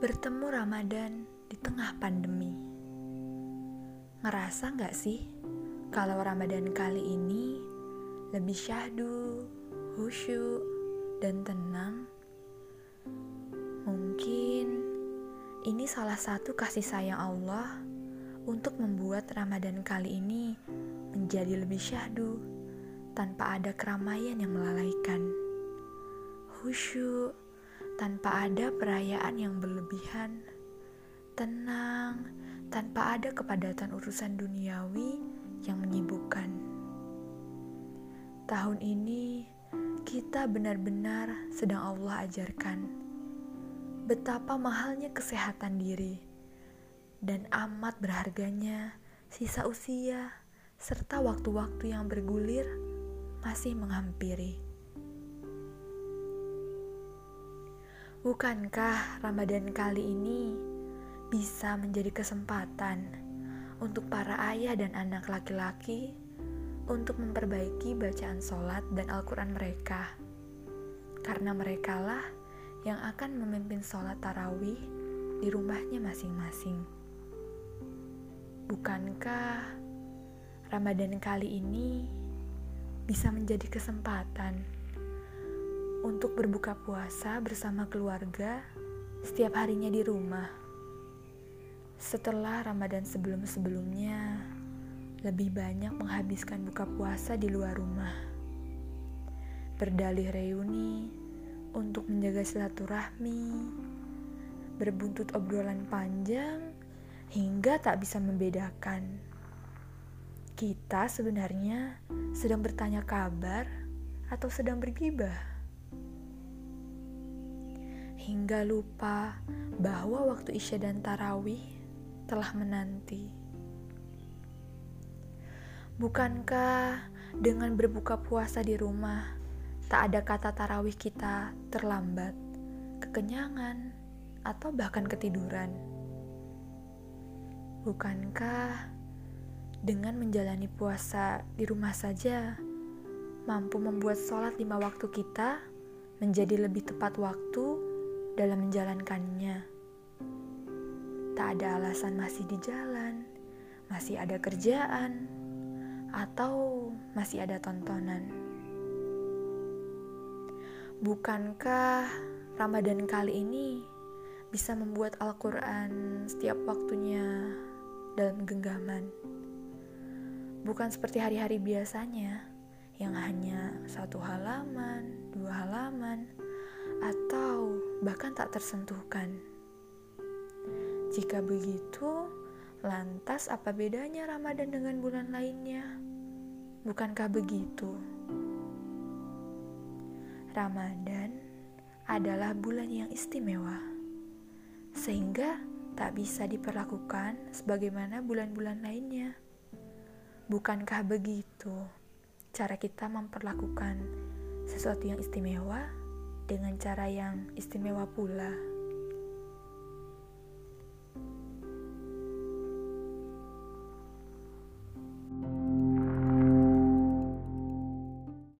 Bertemu Ramadan di tengah pandemi. Ngerasa nggak sih kalau Ramadan kali ini lebih syahdu, khusyuk, dan tenang? Mungkin ini salah satu kasih sayang Allah untuk membuat Ramadan kali ini menjadi lebih syahdu tanpa ada keramaian yang melalaikan. Khusyuk tanpa ada perayaan yang berlebihan, tenang tanpa ada kepadatan urusan duniawi yang menyibukkan. Tahun ini kita benar-benar sedang Allah ajarkan betapa mahalnya kesehatan diri dan amat berharganya sisa usia serta waktu-waktu yang bergulir masih menghampiri. Bukankah Ramadan kali ini bisa menjadi kesempatan untuk para ayah dan anak laki-laki untuk memperbaiki bacaan sholat dan Al-Quran mereka? Karena merekalah yang akan memimpin sholat tarawih di rumahnya masing-masing. Bukankah Ramadan kali ini bisa menjadi kesempatan untuk berbuka puasa bersama keluarga setiap harinya di rumah. Setelah Ramadan sebelum-sebelumnya, lebih banyak menghabiskan buka puasa di luar rumah. Berdalih reuni untuk menjaga silaturahmi, berbuntut obrolan panjang hingga tak bisa membedakan. Kita sebenarnya sedang bertanya kabar atau sedang bergibah hingga lupa bahwa waktu Isya dan Tarawih telah menanti. Bukankah dengan berbuka puasa di rumah, tak ada kata tarawih kita terlambat, kekenyangan, atau bahkan ketiduran? Bukankah dengan menjalani puasa di rumah saja mampu membuat sholat lima waktu kita menjadi lebih tepat waktu dalam menjalankannya. Tak ada alasan masih di jalan, masih ada kerjaan, atau masih ada tontonan. Bukankah Ramadan kali ini bisa membuat Al-Quran setiap waktunya dalam genggaman? Bukan seperti hari-hari biasanya yang hanya satu halaman, dua halaman, bahkan tak tersentuhkan. Jika begitu, lantas apa bedanya Ramadan dengan bulan lainnya? Bukankah begitu? Ramadan adalah bulan yang istimewa, sehingga tak bisa diperlakukan sebagaimana bulan-bulan lainnya. Bukankah begitu cara kita memperlakukan sesuatu yang istimewa? Dengan cara yang istimewa pula.